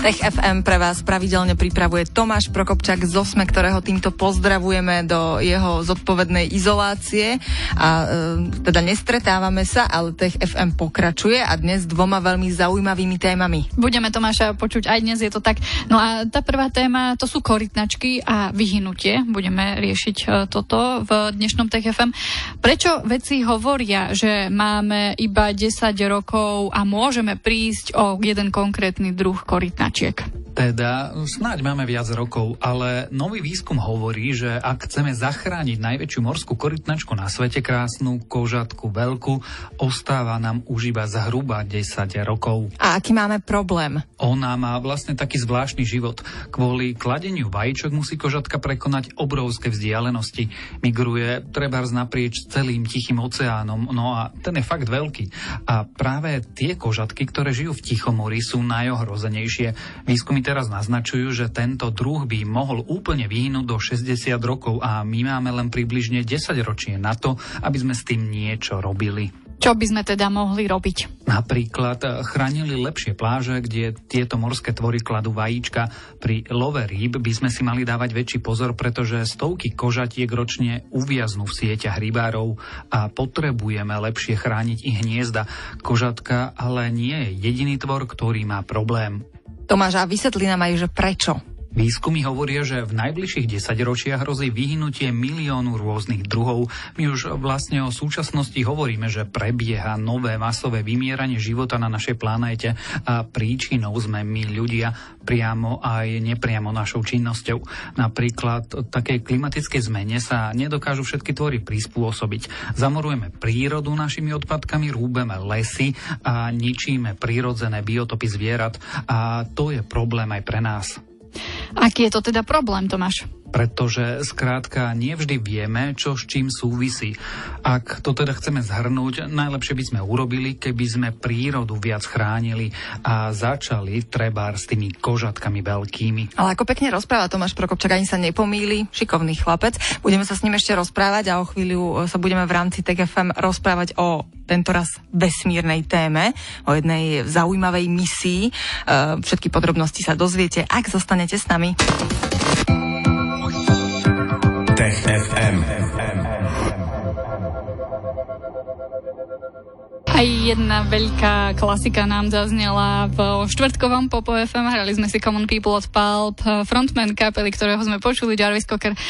Tech FM pre vás pravidelne pripravuje Tomáš Prokopčak z Osme, ktorého týmto pozdravujeme do jeho zodpovednej izolácie. A e, teda nestretávame sa, ale Tech FM pokračuje a dnes dvoma veľmi zaujímavými témami. Budeme Tomáša počuť aj dnes, je to tak. No a tá prvá téma, to sú korytnačky a vyhnutie. Budeme riešiť e, toto v dnešnom Tech FM. Prečo veci hovoria, že máme iba 10 rokov a môžeme prísť o jeden konkrétny druh korytnačky? Patrick. Teda snáď máme viac rokov, ale nový výskum hovorí, že ak chceme zachrániť najväčšiu morskú korytnačku na svete, krásnu kožatku veľkú, ostáva nám už iba zhruba 10 rokov. A aký máme problém? Ona má vlastne taký zvláštny život. Kvôli kladeniu vajíčok musí kožatka prekonať obrovské vzdialenosti. Migruje trebárs naprieč celým Tichým oceánom, no a ten je fakt veľký. A práve tie kožatky, ktoré žijú v Tichomori, sú najohrozenejšie. Výskumy teraz naznačujú, že tento druh by mohol úplne vyhnúť do 60 rokov a my máme len približne 10 ročie na to, aby sme s tým niečo robili. Čo by sme teda mohli robiť? Napríklad eh, chránili lepšie pláže, kde tieto morské tvory kladú vajíčka. Pri love rýb by sme si mali dávať väčší pozor, pretože stovky kožatiek ročne uviaznú v sieťach rybárov a potrebujeme lepšie chrániť ich hniezda. Kožatka ale nie je jediný tvor, ktorý má problém. Tomáš, a vysvetli nám aj, že prečo? Výskumy hovoria, že v najbližších desaťročiach hrozí vyhnutie miliónu rôznych druhov. My už vlastne o súčasnosti hovoríme, že prebieha nové masové vymieranie života na našej planéte a príčinou sme my ľudia priamo aj nepriamo našou činnosťou. Napríklad takej klimatickej zmene sa nedokážu všetky tvory prispôsobiť. Zamorujeme prírodu našimi odpadkami, rúbeme lesy a ničíme prírodzené biotopy zvierat a to je problém aj pre nás. Aký je to teda problém, Tomáš? Pretože skrátka nevždy vieme, čo s čím súvisí. Ak to teda chceme zhrnúť, najlepšie by sme urobili, keby sme prírodu viac chránili a začali treba s tými kožatkami veľkými. Ale ako pekne rozpráva Tomáš Prokopčak, ani sa nepomíli, šikovný chlapec. Budeme sa s ním ešte rozprávať a o chvíľu sa budeme v rámci TGFM rozprávať o tentoraz vesmírnej téme, o jednej zaujímavej misii. E, všetky podrobnosti sa dozviete, ak zostanete s nami. Tech FM. Aj jedna veľká klasika nám zaznela v štvrtkovom Popo FM. Hrali sme si Common People od Pulp. Frontman kapely, ktorého sme počuli, Jarvis Cocker, eh,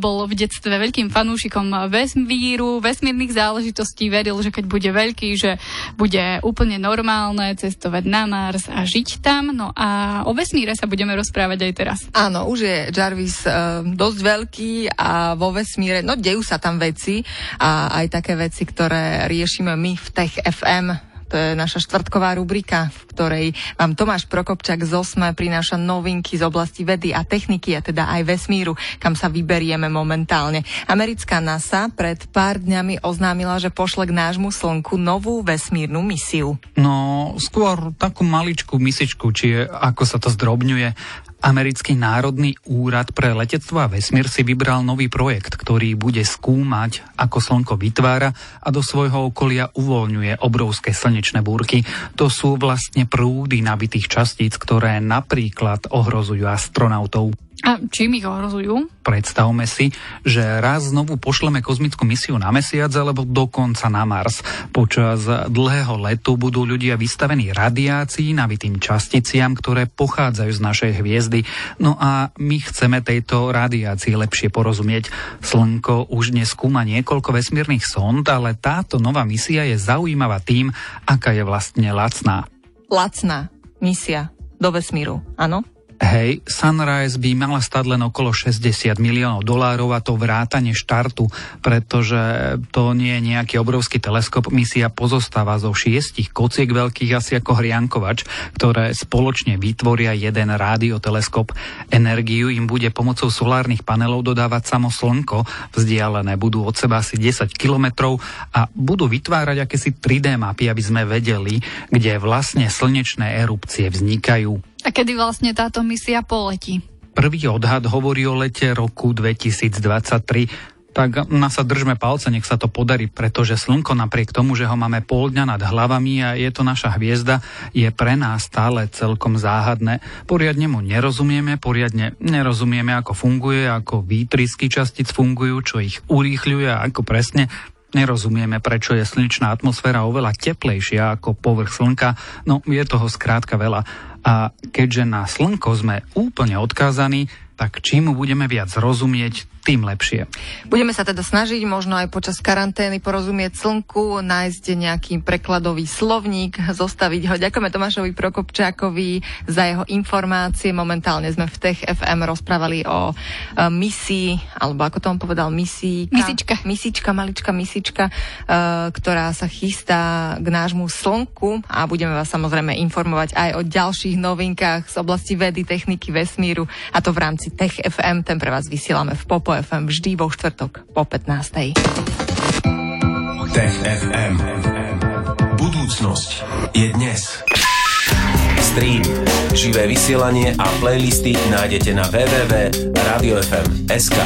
bol v detstve veľkým fanúšikom vesmíru, vesmírnych záležitostí. Veril, že keď bude veľký, že bude úplne normálne cestovať na Mars a žiť tam. No a o vesmíre sa budeme rozprávať aj teraz. Áno, už je Jarvis uh, dosť veľký a vo vesmíre, no dejú sa tam veci a aj také veci, ktoré riešime my v Tech FM. To je naša štvrtková rubrika, v ktorej vám Tomáš Prokopčak z Osme prináša novinky z oblasti vedy a techniky a teda aj vesmíru, kam sa vyberieme momentálne. Americká NASA pred pár dňami oznámila, že pošle k nášmu Slnku novú vesmírnu misiu. No, skôr takú maličkú misičku, či ako sa to zdrobňuje. Americký národný úrad pre letectvo a vesmír si vybral nový projekt, ktorý bude skúmať, ako Slnko vytvára a do svojho okolia uvoľňuje obrovské slnečné búrky. To sú vlastne prúdy nabitých častíc, ktoré napríklad ohrozujú astronautov. A čím ich ohrozujú? Predstavme si, že raz znovu pošleme kozmickú misiu na Mesiac alebo dokonca na Mars. Počas dlhého letu budú ľudia vystavení radiácii, nabitým časticiam, ktoré pochádzajú z našej hviezdy. No a my chceme tejto radiácii lepšie porozumieť. Slnko už dnes skúma niekoľko vesmírnych sond, ale táto nová misia je zaujímavá tým, aká je vlastne lacná. Lacná misia do vesmíru, áno? Hej, Sunrise by mala stať len okolo 60 miliónov dolárov a to vrátane štartu, pretože to nie je nejaký obrovský teleskop. Misia pozostáva zo šiestich kociek veľkých asi ako hriankovač, ktoré spoločne vytvoria jeden rádioteleskop. Energiu im bude pomocou solárnych panelov dodávať samo Slnko, vzdialené budú od seba asi 10 kilometrov a budú vytvárať akési 3D mapy, aby sme vedeli, kde vlastne slnečné erupcie vznikajú. A kedy vlastne táto misia poletí? prvý odhad hovorí o lete roku 2023 tak na sa držme palce, nech sa to podarí, pretože Slnko napriek tomu, že ho máme pol dňa nad hlavami a je to naša hviezda, je pre nás stále celkom záhadné. Poriadne mu nerozumieme, poriadne nerozumieme, ako funguje, ako výtrysky častic fungujú, čo ich urýchľuje a ako presne Nerozumieme, prečo je slnečná atmosféra oveľa teplejšia ako povrch Slnka, no je toho skrátka veľa. A keďže na Slnko sme úplne odkázaní, tak čím budeme viac rozumieť, tým lepšie. Budeme sa teda snažiť možno aj počas karantény porozumieť slnku, nájsť nejaký prekladový slovník, zostaviť ho. Ďakujeme Tomášovi Prokopčákovi za jeho informácie. Momentálne sme v Tech FM rozprávali o uh, misii, alebo ako to on povedal, misii. Misička. Misička, malička misička, uh, ktorá sa chystá k nášmu slnku a budeme vás samozrejme informovať aj o ďalších novinkách z oblasti vedy, techniky, vesmíru a to v rámci Tech FM. Ten pre vás vysielame v Popo FM vždy vo štvrtok po 15. Tech FM. Budúcnosť je dnes. Stream, živé vysielanie a playlisty nájdete na www.radiofm.sk.